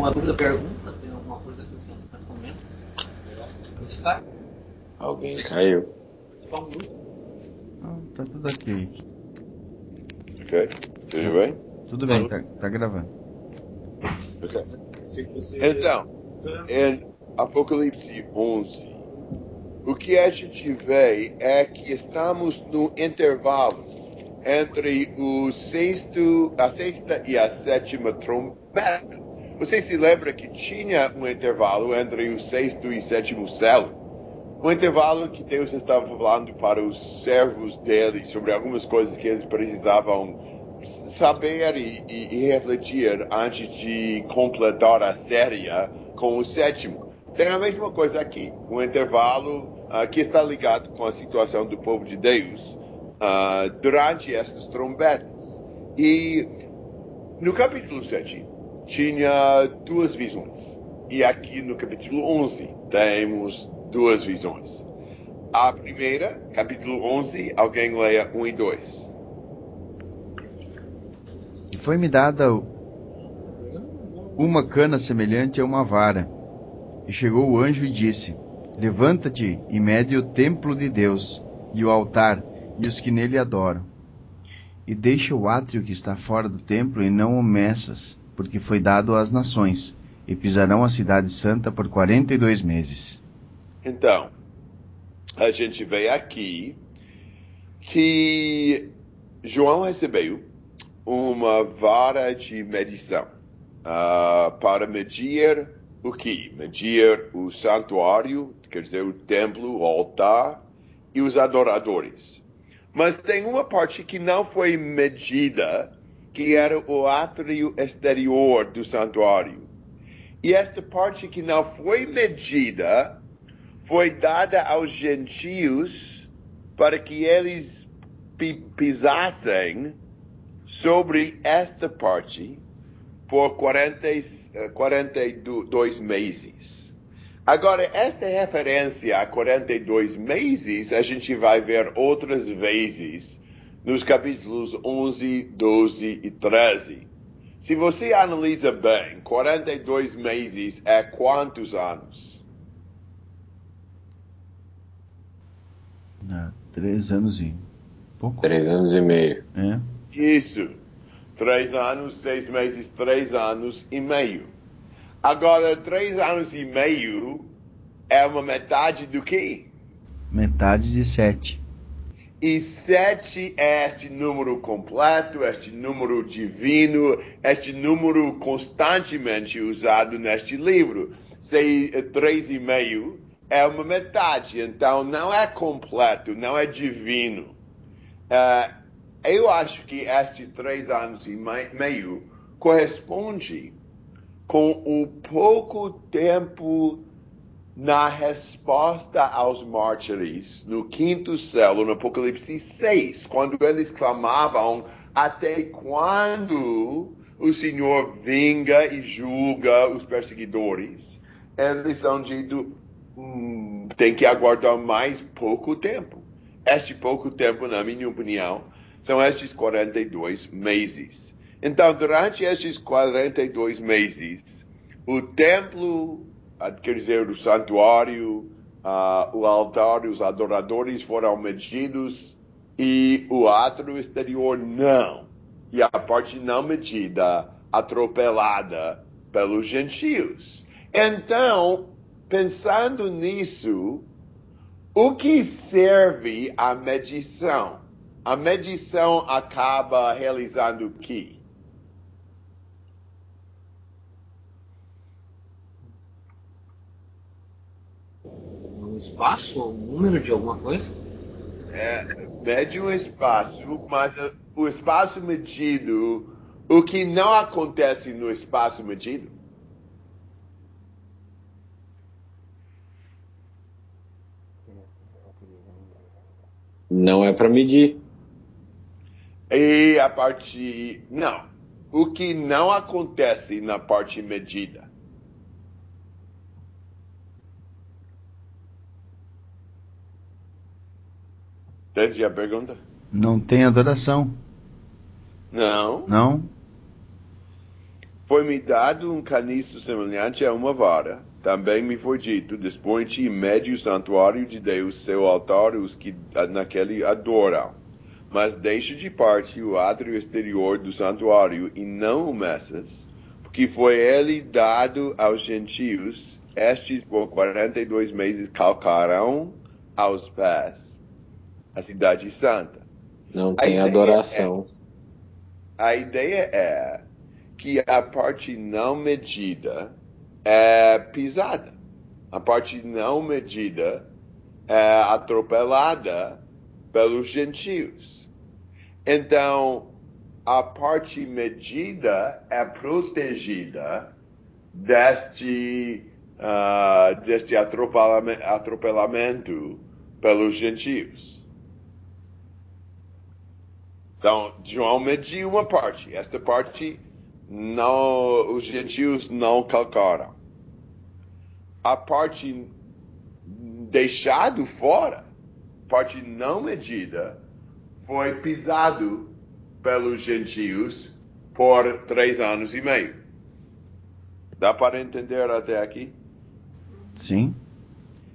alguma dúvida, pergunta? Tem alguma coisa que você está comendo? Está? Alguém caiu. Grupo. Não, tá tudo ok. Ok. Tudo bem? Tudo bem, tá, tá gravando. Ok. Então, em Apocalipse 11, o que a gente vê é que estamos no intervalo entre o sexto, a sexta e a sétima trombeta. Você se lembra que tinha um intervalo entre o sexto e sétimo selo? Um intervalo que Deus estava falando para os servos dele sobre algumas coisas que eles precisavam saber e, e, e refletir antes de completar a série com o sétimo. Tem a mesma coisa aqui, um intervalo uh, que está ligado com a situação do povo de Deus uh, durante estas trombetas. E no capítulo 7 tinha duas visões. E aqui no capítulo 11 temos duas visões. A primeira, capítulo 11, alguém leia 1 e 2. E foi-me dada uma cana semelhante a uma vara. E chegou o anjo e disse: Levanta-te e mede o templo de Deus, e o altar, e os que nele adoram. E deixa o átrio que está fora do templo, e não o meças, porque foi dado às nações, e pisarão a cidade santa por quarenta e dois meses. Então, a gente vê aqui que João recebeu uma vara de medição uh, para medir o que? Medir o santuário, quer dizer, o templo, o altar e os adoradores. Mas tem uma parte que não foi medida, que era o átrio exterior do santuário. E esta parte que não foi medida foi dada aos gentios para que eles pisassem sobre esta parte por 40, 42 meses. Agora, esta referência a 42 meses, a gente vai ver outras vezes nos capítulos 11, 12 e 13. Se você analisa bem, 42 meses é quantos anos? Ah, três anos e pouco. Três anos e meio. É. Isso. Três anos, seis meses, três anos e meio. Agora, três anos e meio é uma metade do quê? Metade de sete. E sete é este número completo, este número divino, este número constantemente usado neste livro. Sei, três e meio é uma metade, então não é completo, não é divino. Uh, eu acho que estes três anos e meio corresponde com o pouco tempo na resposta aos mártires no quinto céu, no Apocalipse 6, quando eles clamavam até quando o Senhor vinga e julga os perseguidores. Eles são dito, hum, tem que aguardar mais pouco tempo. Este pouco tempo, na minha opinião, são estes 42 meses. Então, durante estes 42 meses, o templo, quer dizer, o santuário, uh, o altar, os adoradores foram medidos e o átrio exterior não. E a parte não medida, atropelada pelos gentios. Então, pensando nisso, o que serve a medição? A medição acaba realizando o quê? Um espaço, um número de alguma coisa? É, mede um espaço, mas o espaço medido, o que não acontece no espaço medido? Não é para medir. E a parte. Não. O que não acontece na parte medida. A pergunta? Não tem adoração. Não. Não? Foi-me dado um caniço semelhante a uma vara. Também me foi dito: dispõe-te em médio santuário de Deus, seu altar, os que naquele adoram. Mas deixa de parte o átrio exterior do santuário e não o meças, porque foi ele dado aos gentios. Estes por quarenta e dois meses calcarão aos pés a cidade santa. Não A tem adoração. A ideia é que a parte não medida é pisada. A parte não medida é atropelada pelos gentios. Então, a parte medida é protegida deste, ah, deste atropelame- atropelamento pelos gentios. Então, João mediu uma parte. Esta parte não, os gentios não calcaram. A parte deixado fora, parte não medida, foi pisado pelos gentios por três anos e meio. Dá para entender até aqui? Sim.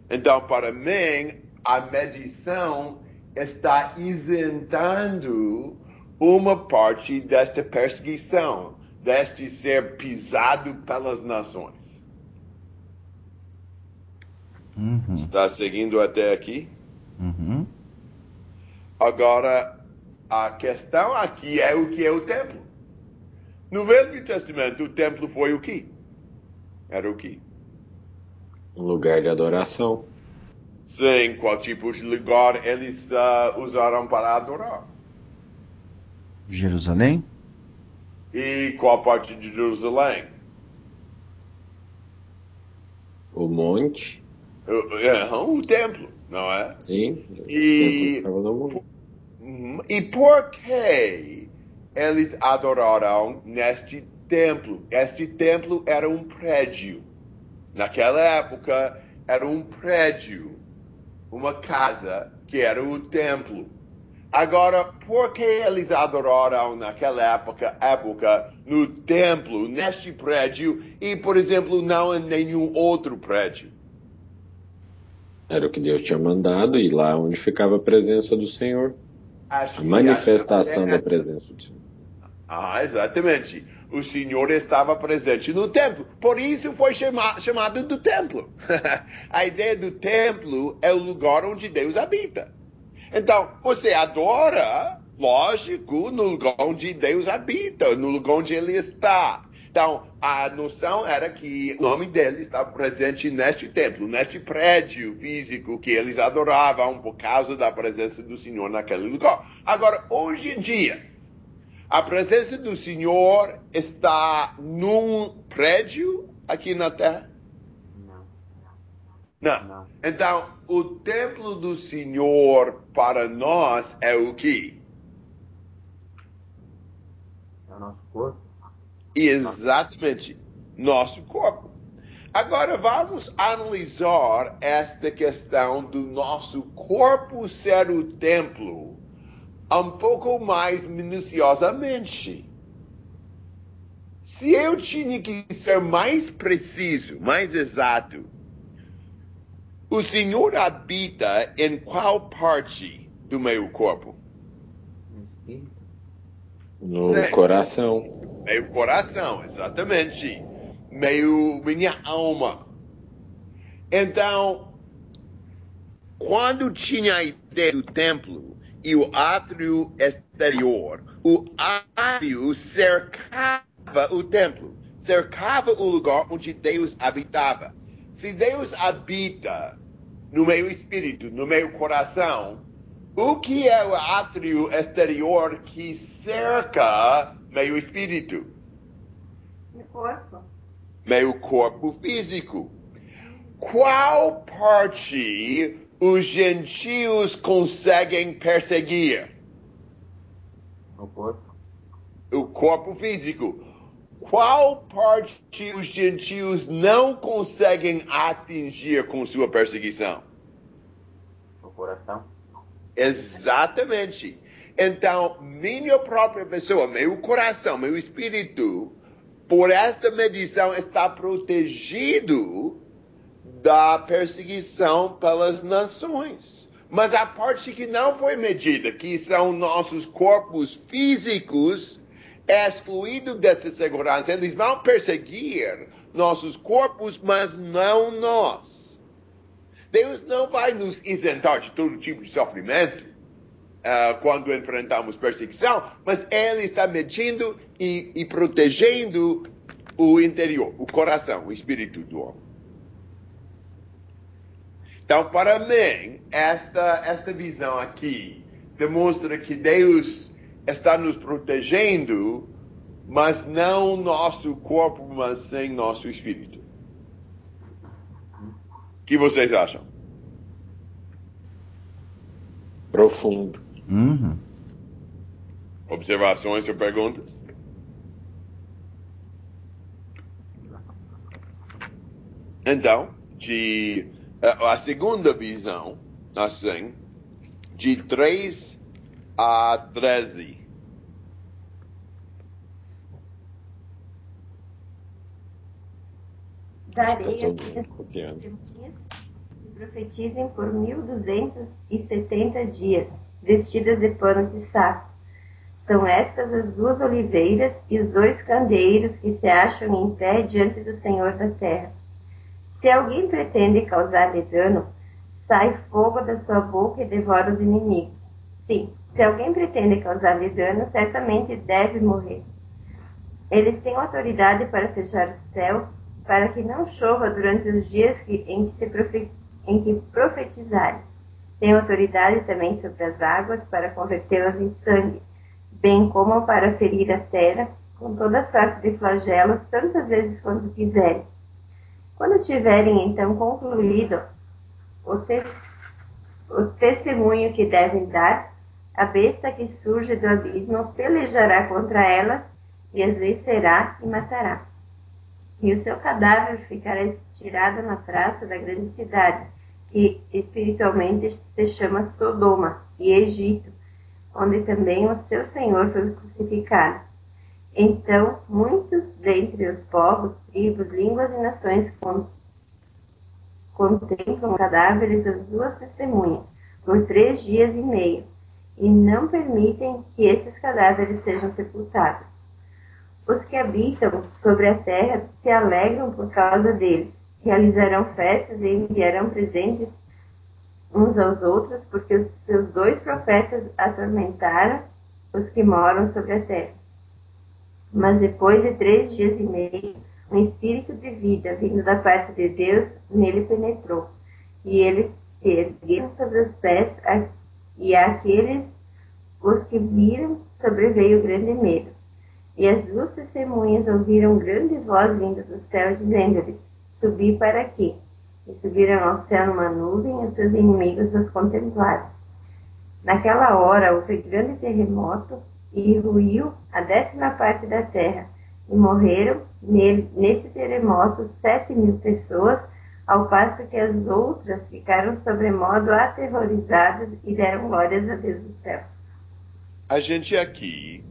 Então, para mim, a medição está isentando uma parte desta perseguição, deste ser pisado pelas nações. Uhum. Está seguindo até aqui? Uhum. Agora, a questão aqui é o que é o templo. No Velho Testamento, o templo foi o quê? Era o quê? Um lugar de adoração. Sim, qual tipo de lugar eles ah, usaram para adorar? Jerusalém? E qual parte de Jerusalém? O monte. O, é, o templo, não é? Sim. E-. Uhum. E por que eles adoraram neste templo? Este templo era um prédio. Naquela época, era um prédio, uma casa que era o templo. Agora, por que eles adoraram naquela época, época no templo, neste prédio, e, por exemplo, não em nenhum outro prédio? Era o que Deus tinha mandado e lá onde ficava a presença do Senhor. Acho A manifestação da presença do Senhor. Ah, exatamente. O Senhor estava presente no templo. Por isso foi chama- chamado do templo. a ideia do templo é o lugar onde Deus habita. Então, você adora, lógico, no lugar onde Deus habita, no lugar onde Ele está. Então, a noção era que o nome dele estava presente neste templo, neste prédio físico que eles adoravam por causa da presença do Senhor naquele lugar. Agora, hoje em dia, a presença do Senhor está num prédio aqui na terra? Não, Não. não. Então, o templo do Senhor para nós é o quê? É o nosso corpo. Exatamente, nosso corpo. Agora vamos analisar esta questão do nosso corpo ser o templo um pouco mais minuciosamente. Se eu tinha que ser mais preciso, mais exato, o Senhor habita em qual parte do meu corpo? No Sério? coração. Meu coração, exatamente. Meu, minha alma. Então, quando tinha a ideia do templo e o átrio exterior, o átrio cercava o templo, cercava o lugar onde Deus habitava. Se Deus habita no meu espírito, no meu coração, o que é o átrio exterior que cerca meu espírito? No corpo. meu corpo físico. Qual parte os gentios conseguem perseguir? No corpo. O corpo físico. Qual parte os gentios não conseguem atingir com sua perseguição? No coração. Exatamente. Então, minha própria pessoa, meu coração, meu espírito, por esta medição, está protegido da perseguição pelas nações. Mas a parte que não foi medida, que são nossos corpos físicos, é excluído desta segurança. Eles vão perseguir nossos corpos, mas não nós. Deus não vai nos isentar de todo tipo de sofrimento uh, quando enfrentamos perseguição, mas Ele está medindo e, e protegendo o interior, o coração, o espírito do homem. Então, para mim, esta, esta visão aqui demonstra que Deus está nos protegendo, mas não nosso corpo, mas sem nosso espírito. O que vocês acham? Profundo. Uhum. Observações ou perguntas? Então, de a segunda visão, assim, de 3 a 13. Darei Estou as minhas copiando. testemunhas que profetizem por mil duzentos e setenta dias, vestidas de pano de saco. São estas as duas oliveiras e os dois candeeiros que se acham em pé diante do Senhor da terra. Se alguém pretende causar-lhe dano, sai fogo da sua boca e devora os inimigos. Sim, se alguém pretende causar-lhe dano, certamente deve morrer. Eles têm autoridade para fechar o céu, para que não chova durante os dias que, em, que profe, em que profetizarem. Tem autoridade também sobre as águas para convertê-las em sangue, bem como para ferir a terra com toda sorte de flagelos tantas vezes quanto quiserem. Quando tiverem então concluído o, te o testemunho que devem dar, a besta que surge do abismo pelejará contra elas e as vencerá e matará. E o seu cadáver ficará estirado na praça da grande cidade, que espiritualmente se chama Sodoma e Egito, onde também o seu Senhor foi crucificado. Então, muitos dentre os povos, tribos, línguas e nações contemplam cadáveres das duas testemunhas por três dias e meio, e não permitem que esses cadáveres sejam sepultados. Os que habitam sobre a terra se alegram por causa deles, realizarão festas e enviarão presentes uns aos outros, porque os seus dois profetas atormentaram os que moram sobre a terra. Mas depois de três dias e meio, um espírito de vida vindo da parte de Deus nele penetrou, e eles se ergueram sobre os pés, e àqueles os que viram sobreveio grande medo. E as duas testemunhas ouviram grande voz vinda do céu, dizendo-lhes: Subi para aqui. E subiram ao céu numa nuvem, e os seus inimigos os contemplaram. Naquela hora houve grande terremoto, e ruiu a décima parte da terra, e morreram nele, nesse terremoto sete mil pessoas, ao passo que as outras ficaram sobremodo aterrorizadas e deram glórias a Deus do céu. A gente aqui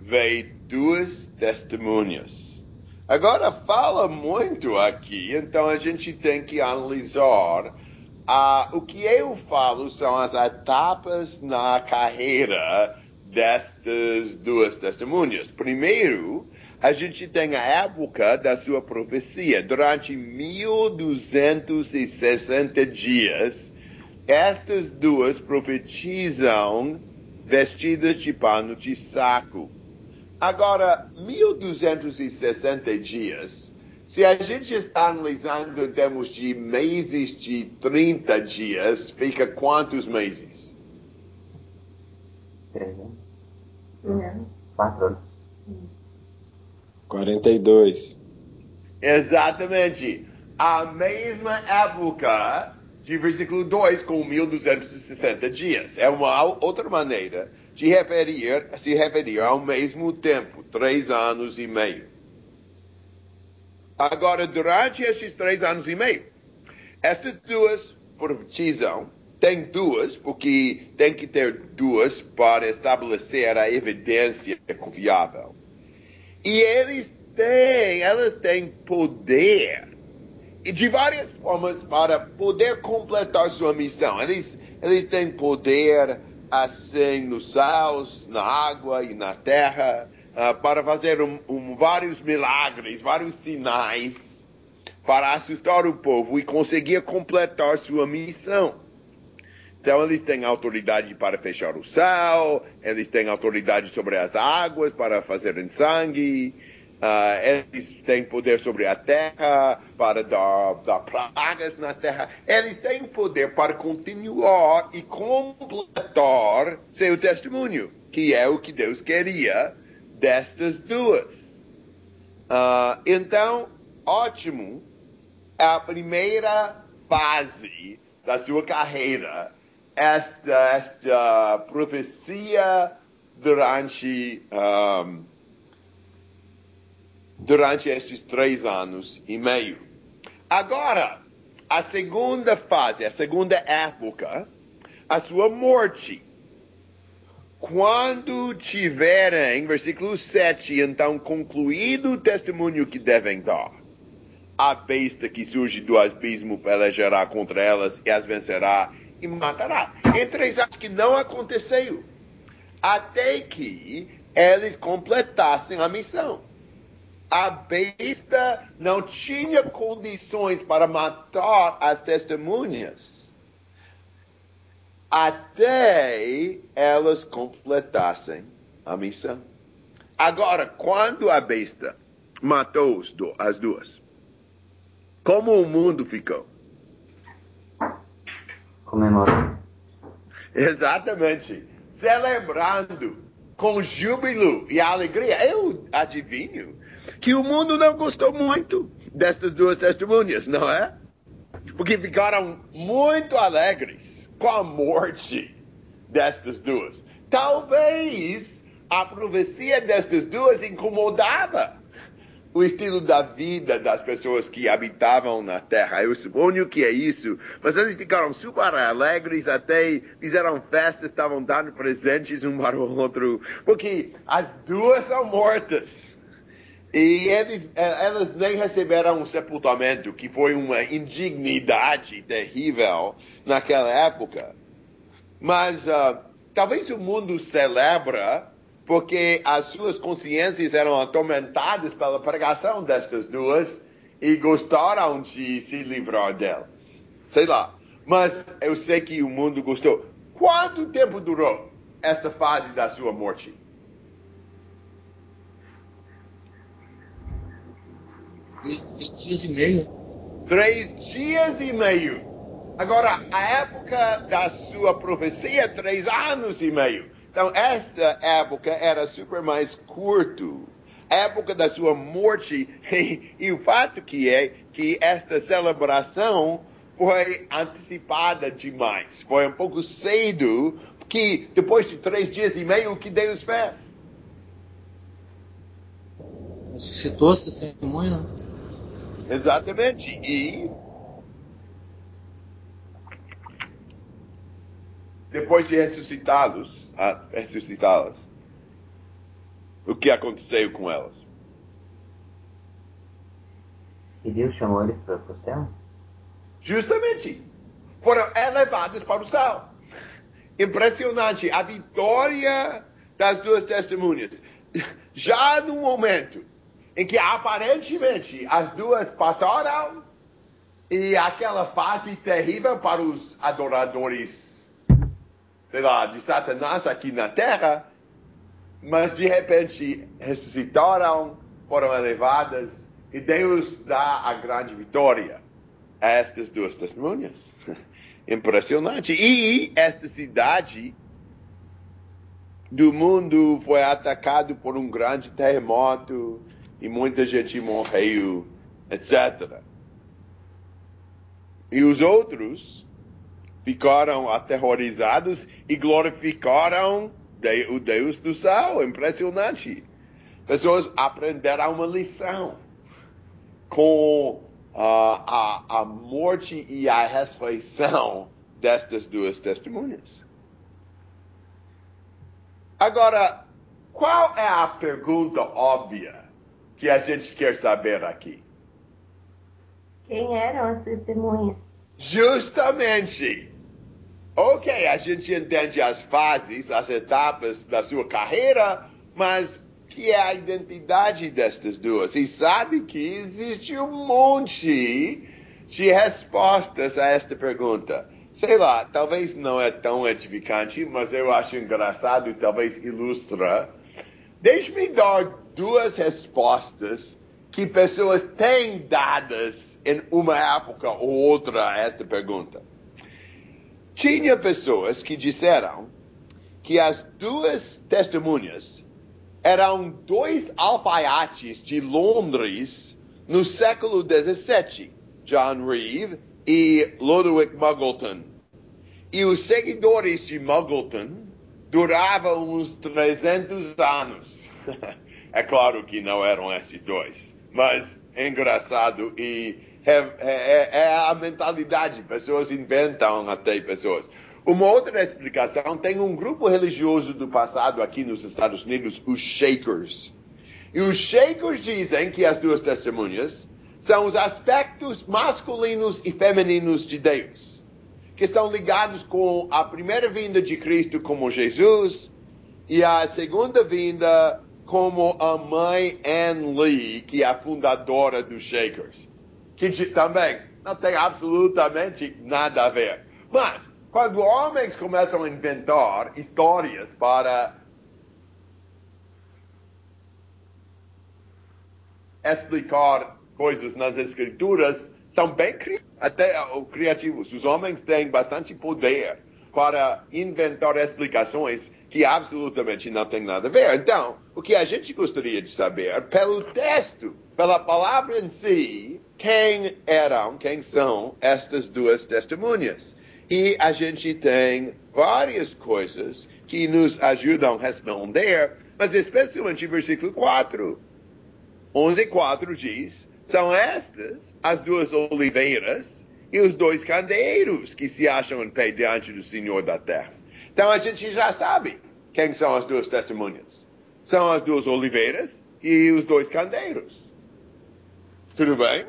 vê duas testemunhas. Agora fala muito aqui, então a gente tem que analisar uh, o que eu falo são as etapas na carreira destas duas testemunhas. Primeiro, a gente tem a época da sua profecia. Durante 1260 dias, estas duas profetizam vestidas de pano de saco. Agora, 1260 dias, se a gente está analisando em termos de meses de 30 dias, fica quantos meses? Três anos. Não. Quatro anos. 42. Exatamente. A mesma época de versículo 2 com 1260 dias. É uma outra maneira de referir, se referir ao mesmo tempo, três anos e meio. Agora, durante esses três anos e meio, estas duas profetizam, tem duas, porque tem que ter duas para estabelecer a evidência confiável. E eles têm, elas têm poder e de várias formas para poder completar sua missão. Eles, eles têm poder assim nos céus, na água e na terra, uh, para fazer um, um, vários milagres, vários sinais para assustar o povo e conseguir completar sua missão. Então, eles têm autoridade para fechar o céu, eles têm autoridade sobre as águas para fazerem sangue, uh, eles têm poder sobre a terra para dar, dar pragas na terra. Eles têm poder para continuar e completar seu testemunho, que é o que Deus queria destas duas. Uh, então, ótimo, a primeira fase da sua carreira, esta, esta profecia durante, um, durante estes três anos e meio. Agora, a segunda fase, a segunda época, a sua morte. Quando tiverem, versículo 7, então concluído o testemunho que devem dar, a besta que surge do abismo pelejará contra elas e as vencerá e matará. Entre eles que não aconteceu, até que eles completassem a missão. A besta não tinha condições para matar as testemunhas até elas completassem a missão. Agora, quando a besta matou as duas, como o mundo ficou? Comemorando. Exatamente. Celebrando com júbilo e alegria. Eu adivinho que o mundo não gostou muito destas duas testemunhas, não é? Porque ficaram muito alegres com a morte destas duas. Talvez a profecia destas duas incomodava o estilo da vida das pessoas que habitavam na terra. Eu suponho que é isso. Mas eles ficaram super alegres, até fizeram festa, estavam dando presentes um para o outro, porque as duas são mortas. E eles, elas nem receberam um sepultamento, que foi uma indignidade terrível naquela época. Mas uh, talvez o mundo celebra porque as suas consciências eram atormentadas pela pregação destas duas e gostaram de se livrar delas. Sei lá. Mas eu sei que o mundo gostou. Quanto tempo durou esta fase da sua morte? Três dias e meio. Três dias e meio. Agora, a época da sua profecia, três anos e meio. Então, esta época era super mais curto. A época da sua morte. E, o fato que é que esta celebração foi antecipada demais. Foi um pouco cedo, que depois de três dias e meio, o que Deus fez? Ressuscitou essa testemunha. Exatamente. E depois de ressuscitá-los, ressuscitá-las, o que aconteceu com elas? E Deus chamou eles para o céu? Justamente. Foram elevados para o céu. Impressionante. A vitória das duas testemunhas. Já no momento em que aparentemente as duas passaram e aquela fase terrível para os adoradores, lá, de Satanás aqui na terra, mas de repente ressuscitaram, foram elevadas e Deus dá a grande vitória a estas duas testemunhas. Impressionante. E esta cidade do mundo foi atacado por um grande terremoto e muita gente morreu, etc. E os outros ficaram aterrorizados e glorificaram o Deus do céu. Impressionante. Pessoas aprenderam uma lição com uh, a, a morte e a ressurreição destas duas testemunhas. Agora, qual é a pergunta óbvia que a gente quer saber aqui? Quem eram as testemunhas? Justamente. Ok, a gente entende as fases, as etapas da sua carreira, mas que é a identidade destas duas? E sabe que existe um monte de respostas a esta pergunta. Sei lá, talvez não é tão edificante, mas eu acho engraçado e talvez ilustra. Deixe-me dar duas respostas que pessoas têm dadas em uma época ou outra a esta pergunta. Tinha pessoas que disseram que as duas testemunhas eram dois alfaiates de Londres no século XVII, John Reeve e Ludwig Muggleton. E os seguidores de Muggleton duravam uns 300 anos. é claro que não eram esses dois, mas é engraçado e é, é, é, a mentalidade. Pessoas inventam até pessoas. Uma outra explicação tem um grupo religioso do passado aqui nos Estados Unidos, os Shakers. E os Shakers dizem que as duas testemunhas são os aspectos masculinos e femininos de Deus, que estão ligados com a primeira vinda de Cristo como Jesus e a segunda vinda como a mãe Anne Lee, que é a fundadora dos Shakers que também não tem absolutamente nada a ver. Mas, quando homens começam a inventar histórias para explicar coisas nas escrituras, são bem até criativos. Os homens têm bastante poder para inventar explicações que absolutamente não têm nada a ver. Então, o que a gente gostaria de saber, pelo texto, pela palavra em si, quem eram, quem são estas duas testemunhas. E a gente tem várias coisas que nos ajudam a responder, mas especialmente versículo 4. 11, 4 diz, são estas as duas oliveiras e os dois candeeiros que se acham em pé diante do Senhor da terra. Então a gente já sabe quem são as duas testemunhas. São as duas oliveiras e os dois candeeiros. Tudo bem?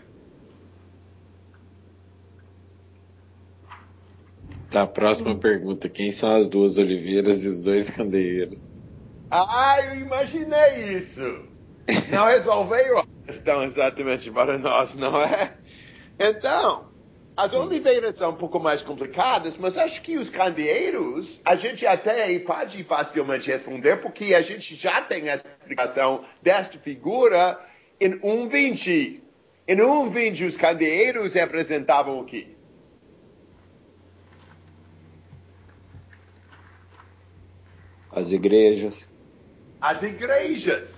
Tá, próxima pergunta. Quem são as duas oliveiras e os dois candeeiros? Ah, eu imaginei isso. Não resolveu a questão exatamente para nós, não é? Então, as oliveiras são um pouco mais complicadas, mas acho que os candeeiros, a gente até pode facilmente responder, porque a gente já tem a explicação desta figura em 1.20. Em 1.20, os candeeiros representavam o quê? As igrejas. As igrejas.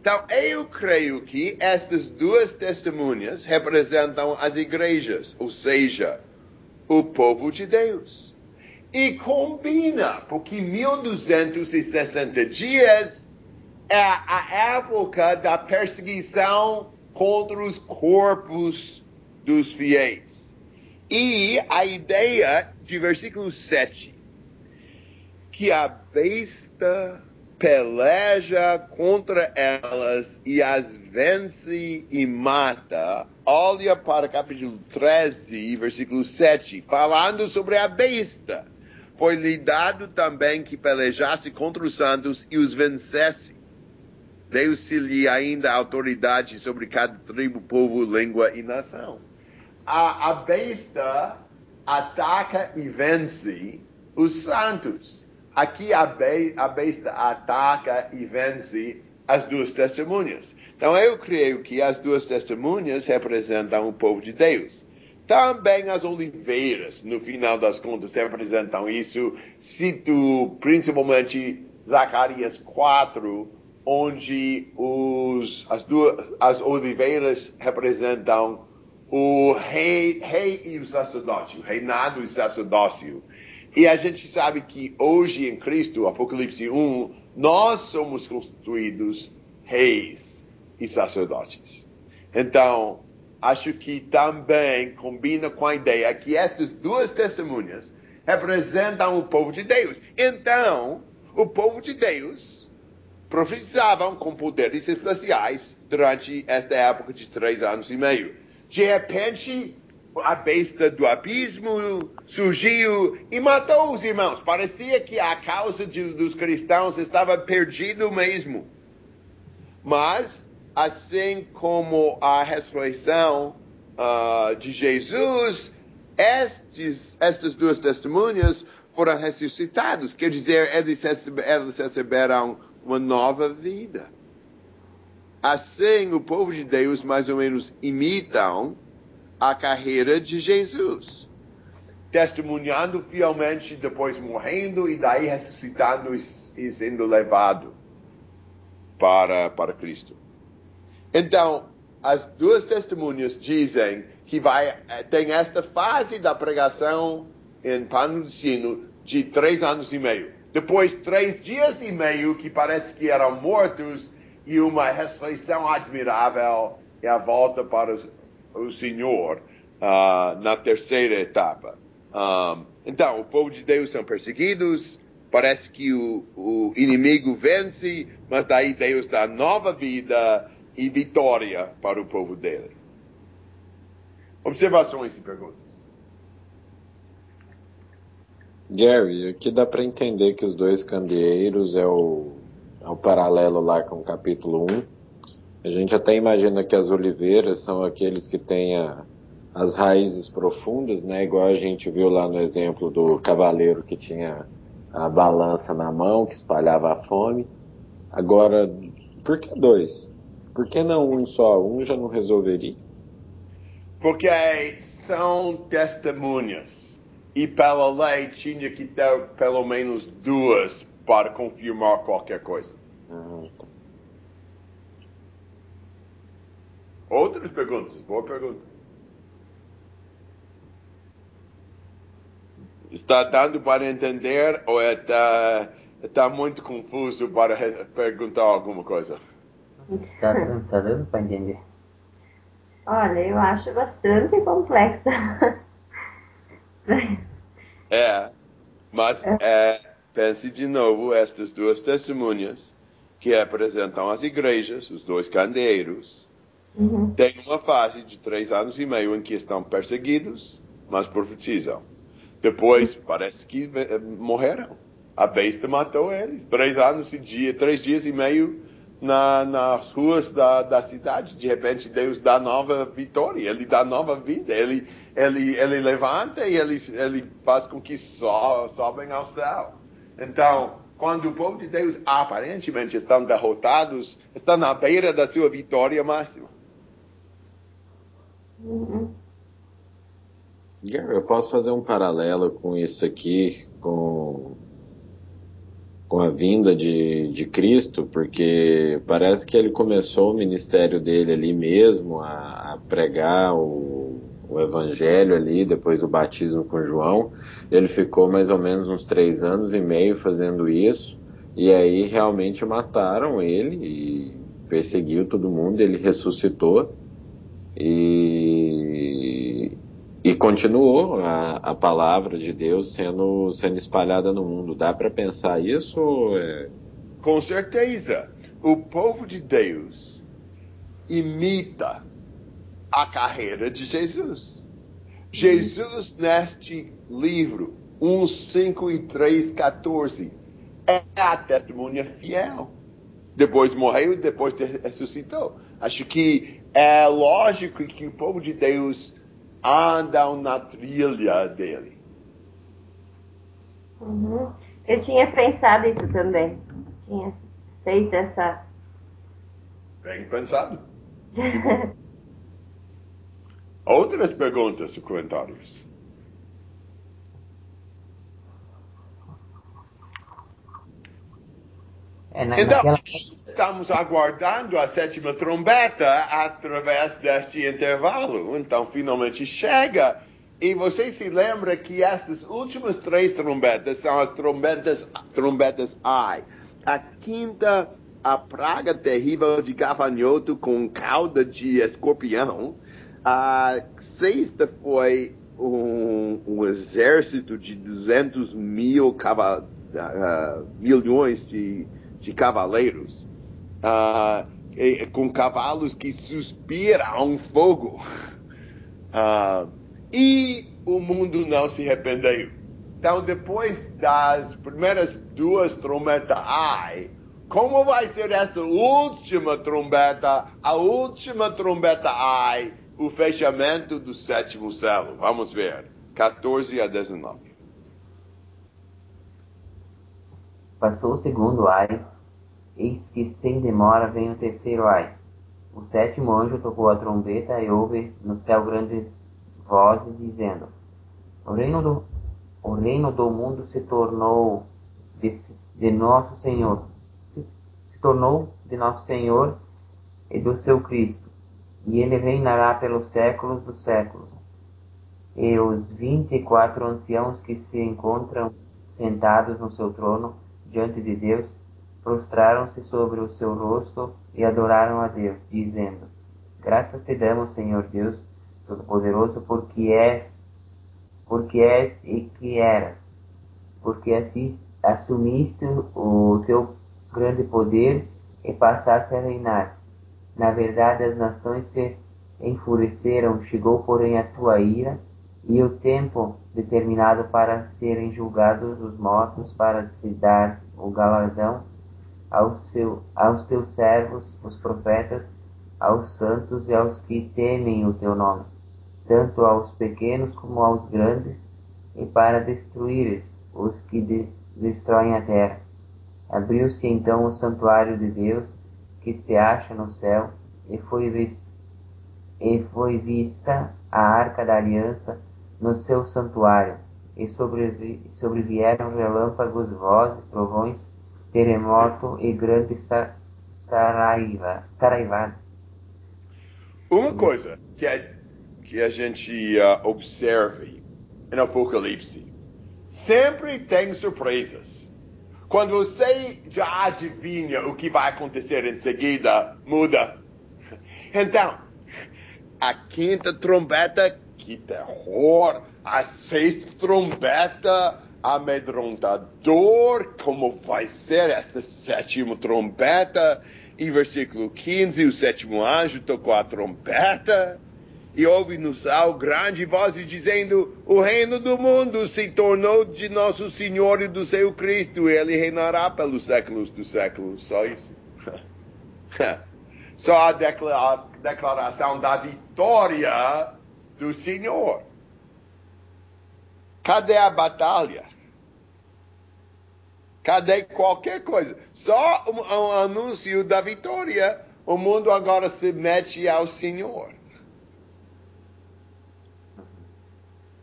Então, eu creio que estas duas testemunhas representam as igrejas, ou seja, o povo de Deus. E combina, porque 1260 dias é a época da perseguição contra os corpos dos fiéis. E a ideia de versículo 7 que a besta peleja contra elas e as vence e mata. Olha para capítulo 13, versículo 7, falando sobre a besta. Foi-lhe dado também que pelejasse contra os santos e os vencesse. Deu-se-lhe ainda autoridade sobre cada tribo, povo, língua e nação. A, a besta ataca e vence os santos. Aqui a, be a besta ataca e vence as duas testemunhas. Então eu creio que as duas testemunhas representam o povo de Deus. Também as oliveiras, no final das contas, representam isso. Cito principalmente Zacarias 4, onde os, as, duas, as oliveiras representam o rei, rei e o sacerdócio, reinado e sacerdócio. E a gente sabe que hoje em Cristo, Apocalipse 1, nós somos constituídos reis e sacerdotes. Então, acho que também combina com a ideia que estas duas testemunhas representam o povo de Deus. Então, o povo de Deus profetizavam com poderes especiais durante esta época de três anos e meio. De repente, a besta do abismo surgiu e matou os irmãos. Parecia que a causa de, dos cristãos estava perdida mesmo. Mas, assim como a ressurreição uh, de Jesus, estes, estas duas testemunhas foram ressuscitados. Quer dizer, eles, eles receberam uma nova vida. Assim, o povo de Deus mais ou menos imitam a carreira de Jesus, testemunhando fielmente, depois morrendo e daí ressuscitando e sendo levado para, para Cristo. Então, as duas testemunhas dizem que vai, eh, tem esta fase da pregação em pano de sino de três anos e meio. Depois, três dias e meio que parece que eram mortos e uma ressurreição admirável e a volta para o Senhor uh, na terceira etapa. Um, então, o povo de Deus são perseguidos, parece que o, o inimigo vence, mas daí Deus dá nova vida e vitória para o povo dele. Observações e perguntas? Gary, aqui dá para entender que os dois candeeiros é o, é o paralelo lá com o capítulo 1. A gente até imagina que as oliveiras são aqueles que têm a, as raízes profundas, né? Igual a gente viu lá no exemplo do cavaleiro que tinha a balança na mão, que espalhava a fome. Agora, por que dois? Por que não um só? Um já não resolveria? Porque são testemunhas e pela lei tinha que ter pelo menos duas para confirmar qualquer coisa. Outras perguntas? Boa pergunta. Está dando para entender ou está, está muito confuso para perguntar alguma coisa? Está, está dando para entender. Olha, eu acho bastante complexa. É, mas é, pense de novo estas duas testemunhas que apresentam as igrejas, os dois candeeiros, uhum. tem uma fase de três anos e meio em que estão perseguidos, mas profetizam. Depois parece que eh, morreram. A besta matou eles. Três anos e dia, três dias e meio na, nas ruas da, da cidade. De repente Deus dá nova vitória, Ele dá nova vida, Ele ele, ele levanta e ele, ele faz com que so, sobem ao céu. Então, quando o povo de Deus aparentemente estão derrotados, estão na beira da sua vitória máxima. Uhum. Eu posso fazer um paralelo com isso aqui, com, com a vinda de, de Cristo, porque parece que ele começou o ministério dele ali mesmo, a, a pregar o o evangelho ali, depois o batismo com João. Ele ficou mais ou menos uns três anos e meio fazendo isso, e aí realmente mataram ele e perseguiu todo mundo, ele ressuscitou e, e continuou a, a palavra de Deus sendo, sendo espalhada no mundo. Dá para pensar isso? É... Com certeza. O povo de Deus imita a carreira de Jesus. Jesus, neste livro, 1, 5 e 3, 14, é a testemunha fiel. Depois morreu e depois ressuscitou. Acho que é lógico que o povo de Deus anda na trilha dele. Uhum. Eu tinha pensado isso também. Tinha feito essa. Bem pensado. Outras perguntas e comentários? É, na, então, naquela... estamos aguardando a sétima trombeta através deste intervalo. Então, finalmente chega. E você se lembra que estas últimas três trombetas são as trombetas, trombetas ai. A quinta, a praga terrível de gafanhoto com cauda de escorpião. A sexta foi um, um exército de 200 mil uh, milhões de, de cavaleiros, uh, com cavalos que suspiram fogo. Uh, e o mundo não se arrependeu. Então, depois das primeiras duas trombetas, ai, como vai ser esta última trombeta, a última trombeta, ai, o fechamento do sétimo selo? Vamos ver. 14 a 19. Passou o segundo ai, eis que sem demora vem o terceiro ai. O sétimo anjo tocou a trombeta e houve no céu grandes vozes dizendo: O reino do, o reino do mundo se tornou de, de nosso Senhor, se, se tornou de nosso Senhor e do seu Cristo, e ele reinará pelos séculos dos séculos. E os vinte e quatro anciãos que se encontram sentados no seu trono diante de Deus prostraram-se sobre o seu rosto e adoraram a Deus, dizendo: Graças te damos, Senhor Deus Todo-Poderoso, porque és, porque és e que eras, porque assim assumiste o teu grande poder e passaste a reinar. Na verdade, as nações se enfureceram, chegou, porém, a tua ira e o tempo determinado para serem julgados os mortos, para se dar o galardão aos, seu, aos teus servos, os profetas, aos santos e aos que temem o teu nome tanto aos pequenos como aos grandes, e para destruíres os que de destroem a terra. Abriu-se então o santuário de Deus, que se acha no céu, e foi, vi e foi vista a arca da aliança no seu santuário, e sobrevi sobrevieram relâmpagos, vozes, trovões, terremoto e grande sa saraiva, saraivada. Uma coisa que é que a gente uh, observe no Apocalipse. Sempre tem surpresas. Quando você já adivinha o que vai acontecer em seguida, muda. Então, a quinta trombeta, que terror. A sexta trombeta, amedrontador. Como vai ser esta sétima trombeta? E versículo 15, o sétimo anjo tocou a trombeta e ouve no céu grande voz dizendo: O reino do mundo se tornou de nosso Senhor e do seu Cristo, e ele reinará pelos séculos dos séculos. Só isso. Só a declaração da vitória do Senhor. Cadê a batalha? Cadê qualquer coisa? Só um, um anúncio da vitória. O mundo agora se mete ao Senhor.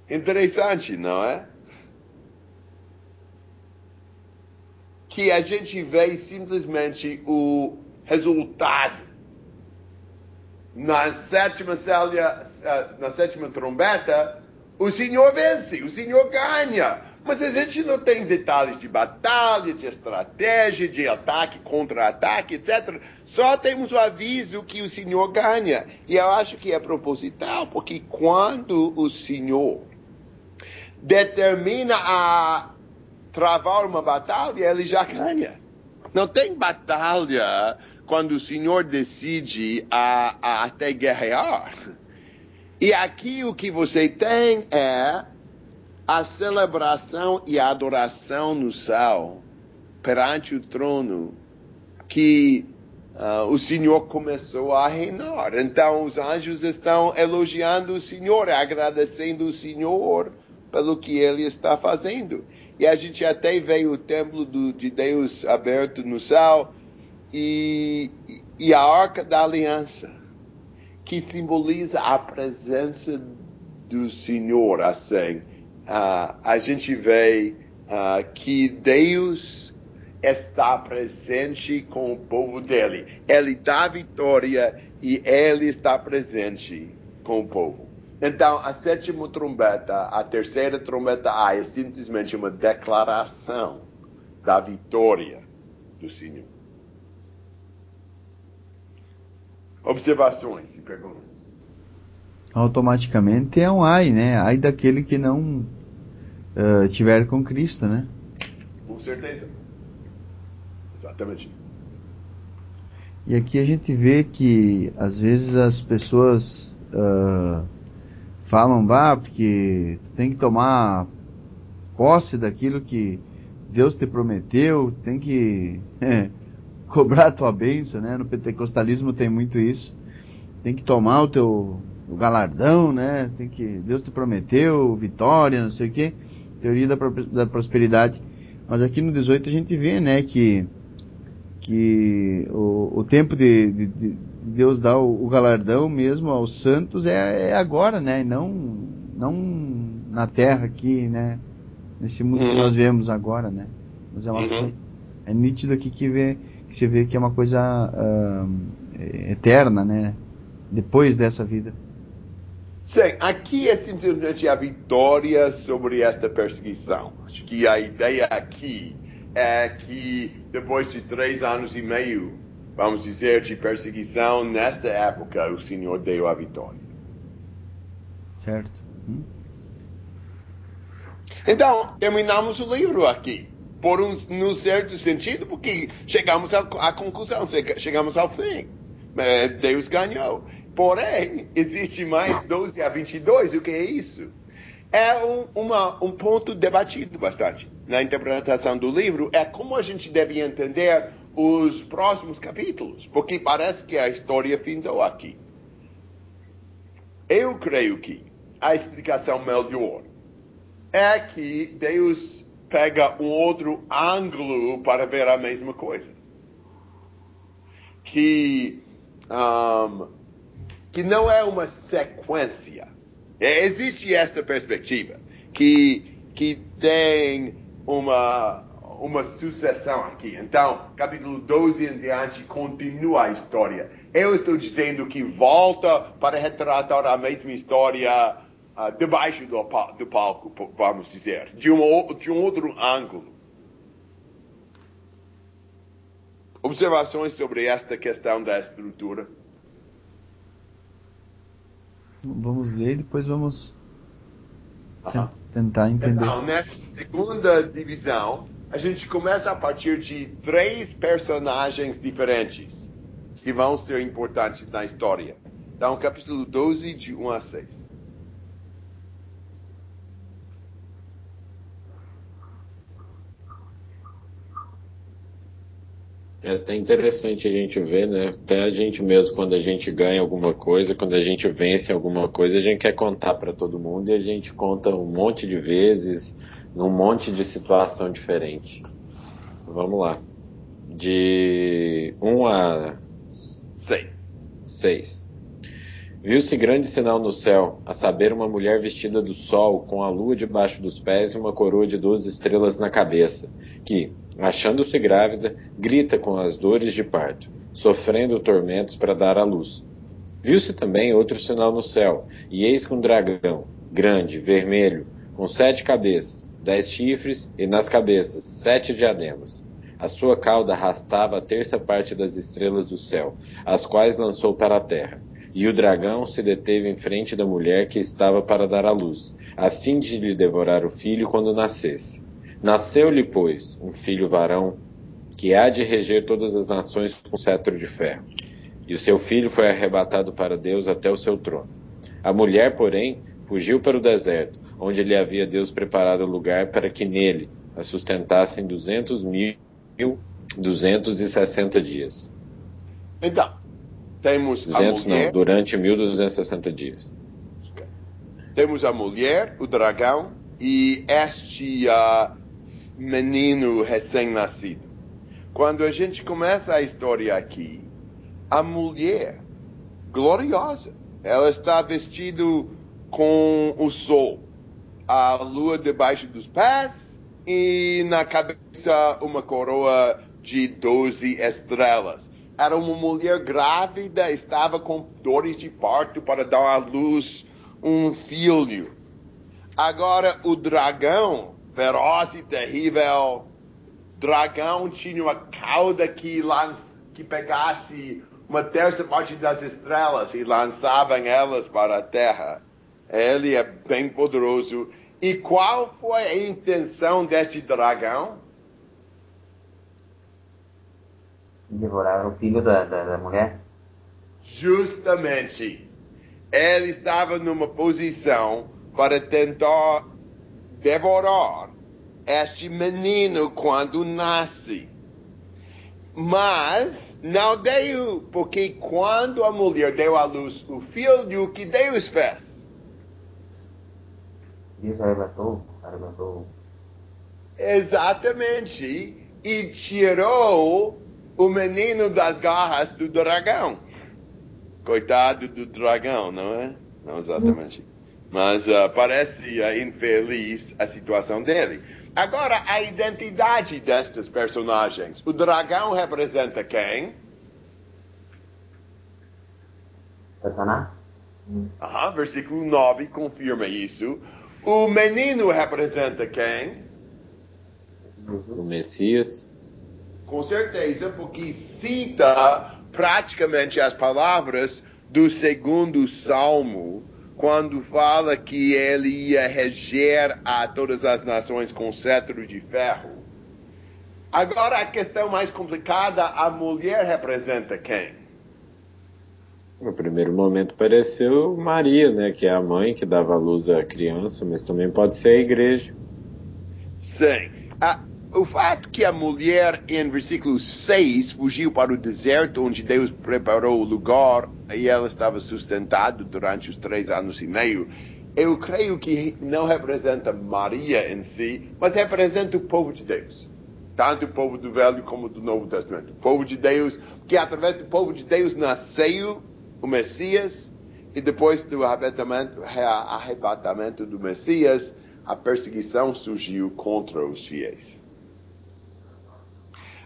Interessante, não é? Que a gente vê simplesmente o resultado. Na sétima célia, eh, na sétima trombeta, o Senhor vence, o Senhor ganha. Mas a gente não tem detalhes de batalha, de estratégia, de ataque, contra-ataque, etc. Só temos o aviso que o Senhor ganha. E eu acho que é proposital, porque quando o Senhor determina a travar uma batalha, ele já ganha. Não tem batalha quando o Senhor decide a, a até guerrear. E aqui o que você tem é a celebração e a adoração no céu perante o trono que uh, o Senhor começou a reinar. Então os anjos estão elogiando o Senhor, agradecendo o Senhor pelo que ele está fazendo. E a gente até vê o templo do, de Deus aberto no céu e, e a arca da aliança, que simboliza a presença do Senhor, assim. Uh, a gente vê uh, que Deus está presente com o povo dele. Ele dá vitória e ele está presente com o povo. Então, a sétima trombeta, a terceira trombeta A, é simplesmente uma declaração da vitória do Senhor. Observações e perguntas? Automaticamente é um ai, né? Ai daquele que não uh, tiver com Cristo, né? Com certeza. Exatamente. E aqui a gente vê que às vezes as pessoas uh, falam, bah, porque tu tem que tomar posse daquilo que Deus te prometeu, tem que é, cobrar a tua bênção, né? No pentecostalismo tem muito isso. Tem que tomar o teu o galardão, né? Tem que Deus te prometeu vitória, não sei o quê. Teoria da, da prosperidade. Mas aqui no 18 a gente vê, né, que que o, o tempo de, de, de, Deus dar o, o, galardão mesmo aos santos é, é, agora, né? E não, não na terra aqui, né? Nesse mundo uhum. que nós vemos agora, né? Mas é uma uhum. coisa, é nítido aqui que, vê, que você vê que é uma coisa uh, eterna, né? Depois dessa vida. Sim, aqui é simplesmente a vitória sobre esta perseguição. Acho que a ideia aqui é que depois de três anos e meio, vamos dizer, de perseguição, nesta época o Senhor deu a vitória. Certo. Hum? Então, terminamos o livro aqui. Por um, num certo sentido, porque chegamos à conclusão, chegamos ao fim. É, Deus ganhou. Porém, existe mais 12 a 22, o que é isso? É um, uma, um ponto debatido bastante na interpretação do livro é como a gente deve entender os próximos capítulos, porque parece que a história findou aqui. Eu creio que a explicação melhor é que Deus pega um outro ângulo para ver a mesma coisa. Que, um, que não é uma sequência. É, existe esta perspectiva que, que tem uma, uma sucessão aqui. Então, capítulo 12 em diante continua a história. Eu estou dizendo que volta para retratar a mesma história uh, debaixo do, do, palco, vamos dizer, de um, de um outro ângulo. Observações sobre esta questão da estrutura? Vamos ler e depois vamos tentar entender. Então, nessa segunda divisão, a gente começa a partir de três personagens diferentes que vão ser importantes na história. Então, capítulo 12, de 1 a 6. É até interessante a gente ver, né? Até a gente mesmo, quando a gente ganha alguma coisa, quando a gente vence alguma coisa, a gente quer contar para todo mundo e a gente conta um monte de vezes, num monte de situação diferente. Vamos lá. De 1 a 6. Viu-se grande sinal no céu, a saber, uma mulher vestida do sol, com a lua debaixo dos pés e uma coroa de duas estrelas na cabeça, que, achando-se grávida, grita com as dores de parto, sofrendo tormentos para dar à luz. Viu-se também outro sinal no céu, e eis que um dragão, grande, vermelho, com sete cabeças, dez chifres e nas cabeças sete diademas. A sua cauda arrastava a terça parte das estrelas do céu, as quais lançou para a terra. E o dragão se deteve em frente da mulher que estava para dar à luz, a fim de lhe devorar o filho quando nascesse. Nasceu-lhe, pois, um filho varão, que há de reger todas as nações com cetro de ferro. E o seu filho foi arrebatado para Deus até o seu trono. A mulher, porém, fugiu para o deserto, onde lhe havia Deus preparado lugar para que nele a sustentassem duzentos mil, duzentos e sessenta dias. Então, temos 200 a mulher... não, durante 1260 dias. Temos a mulher, o dragão e este uh, menino recém-nascido. Quando a gente começa a história aqui, a mulher, gloriosa, ela está vestida com o sol, a lua debaixo dos pés e na cabeça uma coroa de 12 estrelas. Era uma mulher grávida, estava com dores de parto para dar à luz um filho. Agora o dragão feroz e terrível. Dragão tinha uma cauda que, lança, que pegasse uma terça parte das estrelas e lançava elas para a terra. Ele é bem poderoso. E qual foi a intenção deste dragão? devorar o filho da, da, da mulher? Justamente. Ele estava numa posição para tentar devorar este menino quando nasce. Mas não deu, porque quando a mulher deu à luz o filho, o que Deus fez? Deus arrebatou, arrebatou. Exatamente. E tirou o menino das garras do dragão. Coitado do dragão, não é? Não exatamente. Mas uh, parece uh, infeliz a situação dele. Agora, a identidade destes personagens. O dragão representa quem? Satanás? Aham, versículo 9 confirma isso. O menino representa quem? O Messias. Com certeza, porque cita praticamente as palavras do segundo salmo, quando fala que ele ia reger a todas as nações com cetro de ferro. Agora, a questão mais complicada: a mulher representa quem? No primeiro momento pareceu Maria, né, que é a mãe que dava luz à criança, mas também pode ser a igreja. Sim. Ah, o fato que a mulher, em versículo 6, fugiu para o deserto onde Deus preparou o lugar e ela estava sustentada durante os três anos e meio, eu creio que não representa Maria em si, mas representa o povo de Deus. Tanto o povo do Velho como do Novo Testamento. O povo de Deus, que através do povo de Deus nasceu o Messias, e depois do arrebatamento, do Messias, a perseguição surgiu contra os fiéis.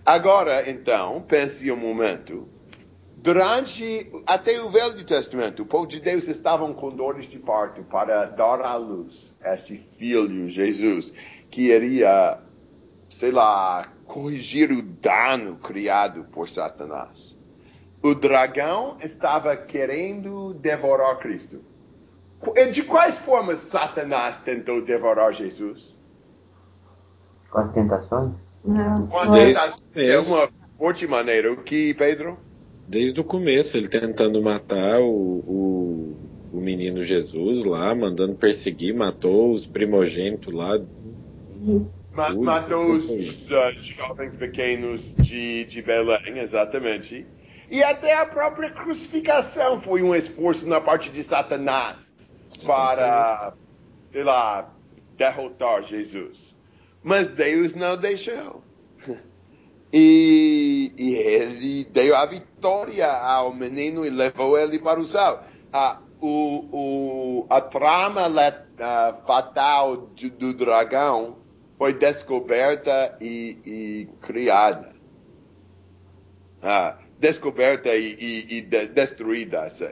Agora, então, pense um momento. Durante, até o Velho Testamento, o povo de Deus estavam com dores de parto para dar à luz este filho, Jesus, que iria, sei lá, corrigir o dano criado por Satanás. O dragão estava querendo devorar Cristo. De quais formas Satanás tentou devorar Jesus? Com as tentações? Não. Com as Desde tentações, começo. uma forte maneira. O que, Pedro? Desde o começo, ele tentando matar o, o, o menino Jesus lá, mandando perseguir, matou os primogênitos lá. Ma Ui, matou os, os, uh, jovens pequenos de, de Belém, exatamente. E até a própria crucificação foi um esforço na parte de Satanás para, sei lá, derrotar Jesus. Mas Deus não deixou. E, e ele deu a vitória ao menino e levou ele para o céu. Ah, o, o, a trama ah, fatal de- do dragão foi descoberta e, e criada. Ah, descoberta e, e- e de- destruída. assim.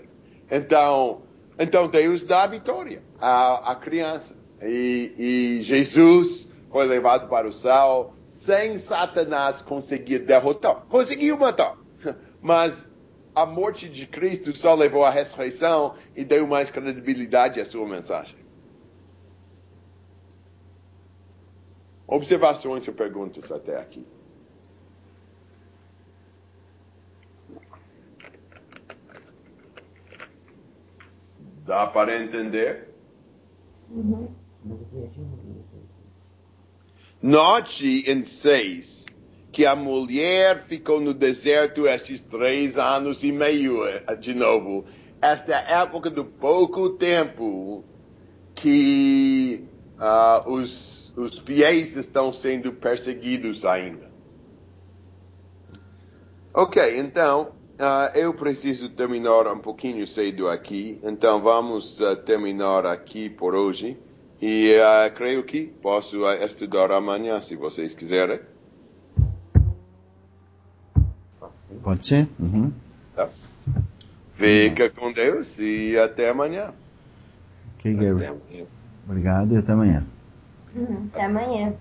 Então, então Deus dá a vitória à, à criança. E, e Jesus foi levado para o céu sem Satanás conseguir derrotar. Conseguiu matar. Mas a morte de Cristo só levou à ressurreição e deu mais credibilidade à sua mensagem. Observações ou perguntas até aqui? Dá para entender? Note em 6 que a mulher ficou no deserto estes três anos e meio, eh, de novo. Esta época do pouco tempo que ah, os, os fiéis estão sendo perseguidos ainda. Ok, então ah, eu preciso terminar um pouquinho cedo aqui, então vamos ah, terminar aqui por hoje. E ah, creio que posso ah, estudar amanhã, se vocês quiserem. Pode ser? Uhum. Tá? Fica com Deus e até amanhã. Ok, Até Gabriel. amanhã. Obrigado e até amanhã. Até amanhã.